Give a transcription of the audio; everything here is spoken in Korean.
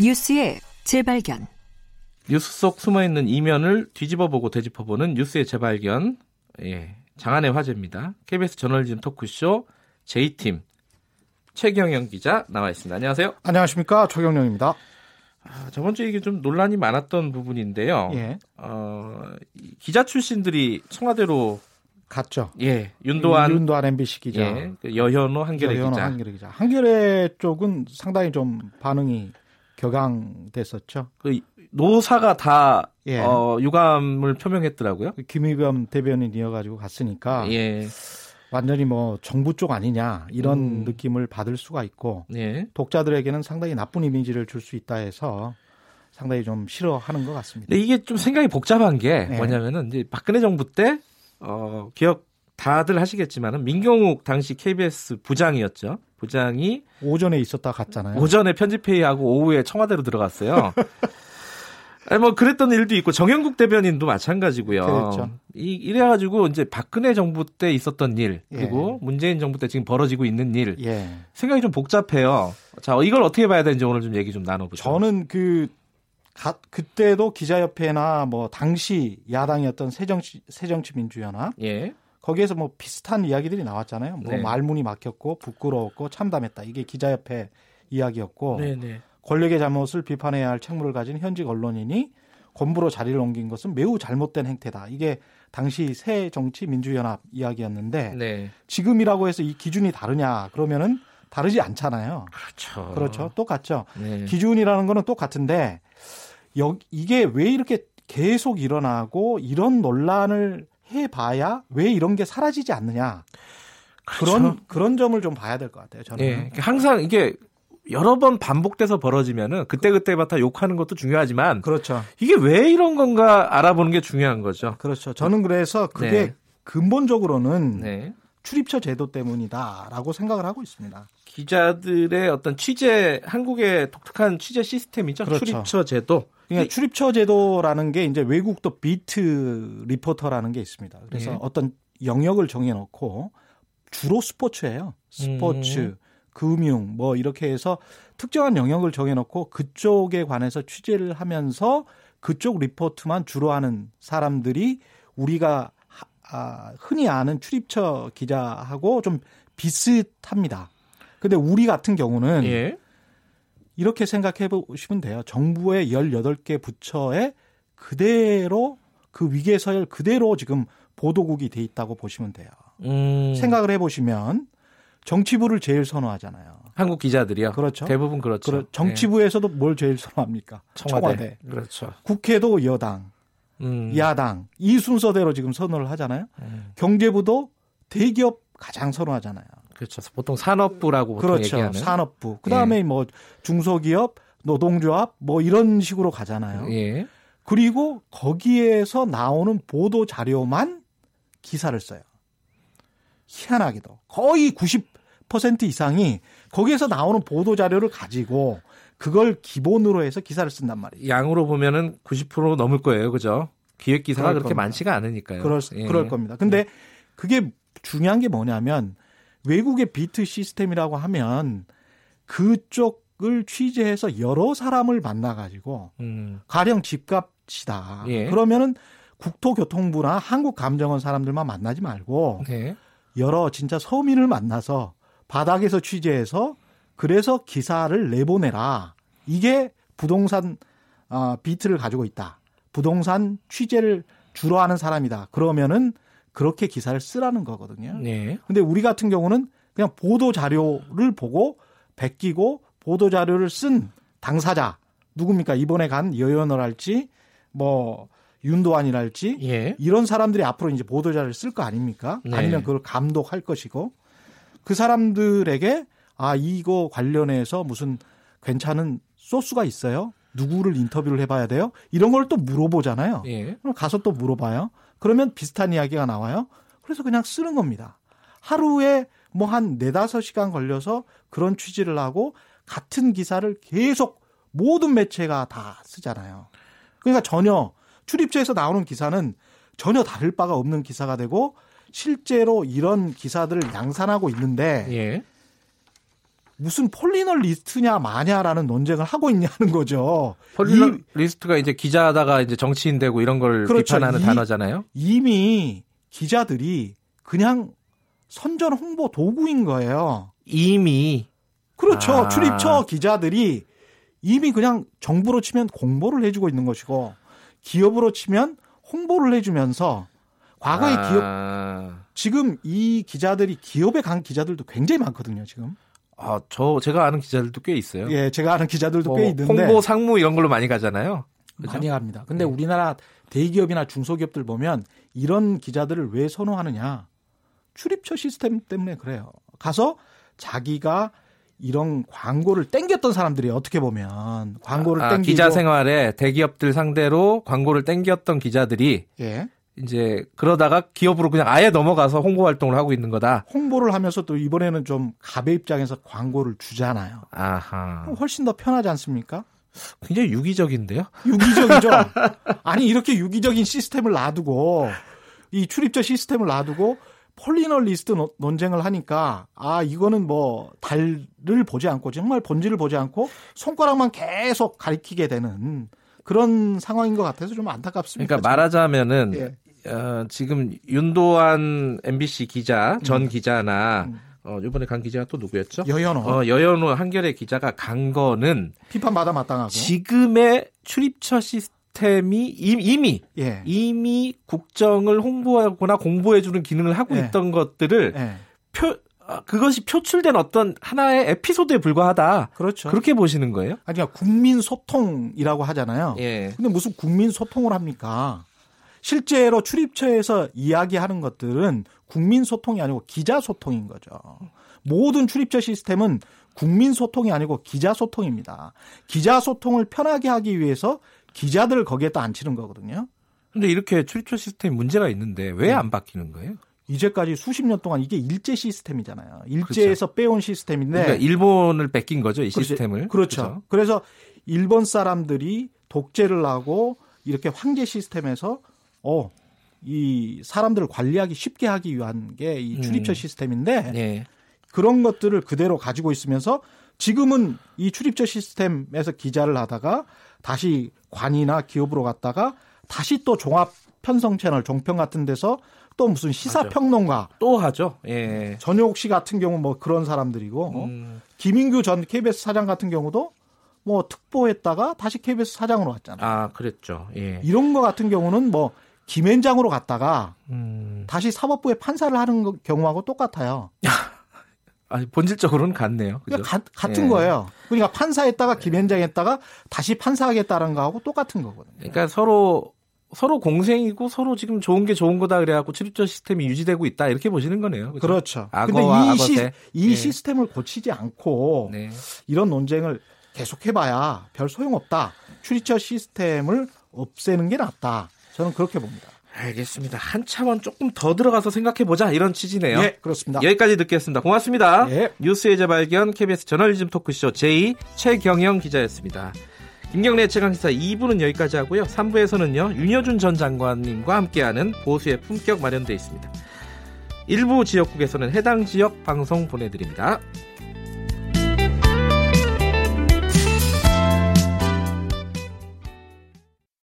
뉴스의 재발견. 뉴스 속 숨어 있는 이면을 뒤집어 보고 되짚어 보는 뉴스의 재발견. 예, 장안의 화제입니다. KBS 저널리즘 토크쇼 J팀 최경영 기자 나와 있습니다. 안녕하세요. 안녕하십니까 최경영입니다. 아, 저번 주에 이게 좀 논란이 많았던 부분인데요. 예. 어, 기자 출신들이 청와대로 갔죠. 예, 윤도한 윤도한 MBC 기자, 예, 그 여현호 한겨레 여현호 기자. 한겨레 기자. 한겨레 쪽은 상당히 좀 반응이 격앙됐었죠. 그 노사가 다 예. 어, 유감을 표명했더라고요. 김의겸 대변인 이어가지고 갔으니까 예, 완전히 뭐 정부 쪽 아니냐 이런 음. 느낌을 받을 수가 있고 예. 독자들에게는 상당히 나쁜 이미지를 줄 수 있다 해서 상당히 좀 싫어하는 것 같습니다. 근데 이게 좀 생각이 복잡한 게 네. 뭐냐면은 이제 박근혜 정부 때 어, 기억 다들 하시겠지만은 민경욱 당시 KBS 부장이었죠. 부장이 오전에 있었다 갔잖아요. 오전에 편집회의하고 오후에 청와대로 들어갔어요. 아니 뭐 그랬던 일도 있고 정영국 대변인도 마찬가지고요. 그렇죠. 이 이래가지고 이제 박근혜 정부 때 있었던 일 예. 그리고 문재인 정부 때 지금 벌어지고 있는 일 예. 생각이 좀 복잡해요. 자 이걸 어떻게 봐야 되는지 오늘 좀 얘기 좀 나눠보죠. 저는 그 가- 그때도 기자협회나 뭐 당시 야당이었던 새정치 새정치민주연합 예 거기에서 뭐 비슷한 이야기들이 나왔잖아요. 뭐 네. 말문이 막혔고 부끄러웠고 참담했다. 이게 기자협회 이야기였고 네 네 권력의 잘못을 비판해야 할 책무를 가진 현직 언론인이 권부로 자리를 옮긴 것은 매우 잘못된 행태다. 이게 당시 새 정치 민주연합 이야기였는데 네 지금이라고 해서 이 기준이 다르냐 그러면은 다르지 않잖아요. 그렇죠. 그렇죠. 똑같죠. 네. 기준이라는 거는 똑같은데 여, 이게 왜 이렇게 계속 일어나고 이런 논란을 해봐야 왜 이런 게 사라지지 않느냐 그런 그렇죠. 그런 점을 좀 봐야 될 것 같아요. 저는 예, 항상 이게 여러 번 반복돼서 벌어지면은 그때 그때마다 욕하는 것도 중요하지만 그렇죠, 이게 왜 이런 건가 알아보는 게 중요한 거죠. 그렇죠. 저는 그래서 그게 네. 근본적으로는 네. 출입처 제도 때문이다라고 생각을 하고 있습니다. 기자들의 어떤 취재 한국의 독특한 취재 시스템이죠. 그렇죠. 출입처 제도. 그러니까 출입처 제도라는 게 이제 외국도 비트 리포터라는 게 있습니다. 그래서 예. 어떤 영역을 정해 놓고 주로 스포츠예요. 스포츠, 음. 금융 뭐 이렇게 해서 특정한 영역을 정해놓고 그쪽에 관해서 취재를 하면서 그쪽 리포트만 주로 하는 사람들이 우리가 하- 아, 흔히 아는 출입처 기자하고 좀 비슷합니다. 근데 우리 같은 경우는 예. 이렇게 생각해 보시면 돼요. 정부의 18개 부처에 그대로 그 위계 서열 그대로 지금 보도국이 돼 있다고 보시면 돼요. 음. 생각을 해 보시면 정치부를 제일 선호하잖아요. 한국 기자들이요. 그렇죠. 대부분 그렇죠. 그러- 정치부에서도 뭘 제일 선호합니까? 예. 청와대. 청와대. 그렇죠. 국회도 여당, 음. 야당 이 순서대로 지금 선호를 하잖아요. 음. 경제부도 대기업 가장 선호하잖아요. 그렇죠. 보통 산업부라고 보통 그렇죠. 얘기하는. 예. 산업부. 그다음에 뭐 중소기업, 노동조합 뭐 이런 식으로 가잖아요. 예. 그리고 거기에서 나오는 보도 자료만 기사를 써요. 희한하게도 거의 90% 이상이 거기에서 나오는 보도 자료를 가지고 그걸 기본으로 해서 기사를 쓴단 말이에요. 양으로 보면은 90% 넘을 거예요. 그죠? 기획 기사가 그렇게 겁니다. 많지가 않으니까요. 그럴, 예. 그럴 겁니다. 근데 그게 중요한 게 뭐냐면 외국의 비트 시스템이라고 하면 그쪽을 취재해서 여러 사람을 만나 가지고 음. 가령 집값이다. 예. 그러면은 국토교통부나 한국감정원 사람들만 만나지 말고 네. 여러 진짜 서민을 만나서 바닥에서 취재해서 그래서 기사를 내보내라. 이게 부동산 어, 비트를 가지고 있다. 부동산 취재를 주로 하는 사람이다. 그러면은 그렇게 기사를 쓰라는 거거든요. 네. 근데 우리 같은 경우는 그냥 보도 자료를 보고 베끼고 보도 자료를 쓴 당사자 누굽니까? 이번에 간 여연어랄지 뭐 윤도환이랄지 예. 이런 사람들이 앞으로 이제 보도 자료를 쓸 거 아닙니까? 네. 아니면 그걸 감독할 것이고 그 사람들에게 아 이거 관련해서 무슨 괜찮은 소스가 있어요? 누구를 인터뷰를 해봐야 돼요? 이런 걸 또 물어보잖아요. 예. 그럼 가서 또 물어봐요. 그러면 비슷한 이야기가 나와요. 그래서 그냥 쓰는 겁니다. 하루에 뭐 한 네다섯 시간 걸려서 그런 취재를 하고 같은 기사를 계속 모든 매체가 다 쓰잖아요. 그러니까 전혀 출입처에서 나오는 기사는 전혀 다를 바가 없는 기사가 되고 실제로 이런 기사들을 양산하고 있는데 예. 무슨 폴리널 리스트냐 마냐라는 논쟁을 하고 있냐는 거죠. 폴리널리스트가 이제 기자다가 이제 정치인 되고 이런 걸 그렇죠. 비판하는 이- 단어잖아요. 이미 기자들이 그냥 선전 홍보 도구인 거예요. 이미 그렇죠. 아. 출입처 기자들이 이미 그냥 정부로 치면 공보를 해주고 있는 것이고 기업으로 치면 홍보를 해주면서 과거에 아, 기업 지금 이 기자들이 기업에 간 기자들도 굉장히 많거든요. 지금 아, 저 제가 아는 기자들도 꽤 있어요. 예, 제가 아는 기자들도 뭐꽤 있는데 홍보 상무 이런 걸로 많이 가잖아요. 그죠? 많이 갑니다. 근데 네. 우리나라 대기업이나 중소기업들 보면 이런 기자들을 왜 선호하느냐? 출입처 시스템 때문에 그래요. 가서 자기가 이런 광고를 땡겼던 사람들이 어떻게 보면 광고를 아, 땡기고 기자 생활에 대기업들 상대로 광고를 땡겼던 기자들이 예. 이제 그러다가 기업으로 그냥 아예 넘어가서 홍보 활동을 하고 있는 거다. 홍보를 하면서 또 이번에는 좀 갑의 입장에서 광고를 주잖아요. 아하. 훨씬 더 편하지 않습니까? 굉장히 유기적인데요. 유기적이죠. 아니 이렇게 유기적인 시스템을 놔두고 이 출입처 시스템을 놔두고 폴리널리스트 노- 논쟁을 하니까 아 이거는 뭐 달을 보지 않고 정말 본질을 보지 않고 손가락만 계속 가리키게 되는 그런 상황인 것 같아서 좀 안타깝습니다. 그러니까 말하자면은 예. 어, 지금 윤도한 MBC 기자 전 기자나 음. 어, 이번에 간 기자가 또 누구였죠? 여현호 어, 여현호 한겨레 기자가 간 거는 비판 받아 마땅하고 지금의 출입처 시스템이 이- 이미 예. 이미 국정을 홍보하거나 공보해주는 기능을 하고 네. 있던 것들을 예. 표 아, 그것이 표출된 어떤 하나의 에피소드에 불과하다. 그렇죠. 그렇게 보시는 거예요? 아니 그러니까 국민 소통이라고 하잖아요. 예. 근데 무슨 국민 소통을 합니까? 실제로 출입처에서 이야기하는 것들은 국민 소통이 아니고 기자 소통인 거죠. 모든 출입처 시스템은 국민 소통이 아니고 기자 소통입니다. 기자 소통을 편하게 하기 위해서 기자들을 거기에다 앉히는 거거든요. 근데 이렇게 출입처 시스템 문제가 있는데 왜 네. 안 바뀌는 거예요? 이제까지 수십 년 동안 이게 일제 시스템이잖아요. 일제에서 빼온 시스템인데 그러니까 일본을 뺏긴 거죠, 이. 시스템을. 그렇죠. 그죠? 그래서 일본 사람들이 독재를 하고 이렇게 황제 시스템에서 어, 이 사람들을 관리하기 쉽게 하기 위한 게 이 출입처 음. 시스템인데 예. 그런 것들을 그대로 가지고 있으면서 지금은 이 출입처 시스템에서 기자를 하다가 다시 관이나 기업으로 갔다가 다시 또 종합 편성 채널 종편 같은 데서 또 무슨 시사. 평론가 또 하죠. 예. 전효옥 씨 같은 경우 뭐 그런 사람들이고 어? 음, 김인규 전 KBS 사장 같은 경우도 뭐 특보했다가 다시 KBS 사장으로 왔잖아요. 아, 그랬죠. 예. 이런 거 같은 경우는 뭐 김앤장으로 갔다가 음, 다시 사법부에 판사를 하는 거- 경우하고 똑같아요. 아니, 본질적으로는 같네요. 그죠? 그러니까 가- 같은 예. 거예요. 그러니까 판사했다가 김앤장했다가 다시 판사하겠다는 거하고 똑같은 거거든요. 그러니까 서로 서로 공생이고 서로 지금 좋은 게 좋은 거다 그래갖고 출입처 시스템이 유지되고 있다 이렇게 보시는 거네요. 그죠? 그렇죠. 악어와 근데 이, 시, 악어새. 이 예. 시스템을 고치지 않고 네. 이런 논쟁을 계속해봐야 별 소용없다. 출입처 시스템을 없애는 게 낫다. 저는 그렇게 봅니다. 알겠습니다. 한 차원 조금 더 들어가서 생각해 보자 이런 취지네요. 예, 그렇습니다. 여기까지 듣겠습니다. 고맙습니다. 예. 뉴스의 재발견 KBS 저널리즘 토크쇼 제2 최경영 기자였습니다. 김경래 최강시사 2부는 여기까지 하고요. 3부에서는요. 윤여준 전 장관님과 함께하는 보수의 품격 마련되어 있습니다. 일부 지역국에서는 해당 지역 방송 보내드립니다.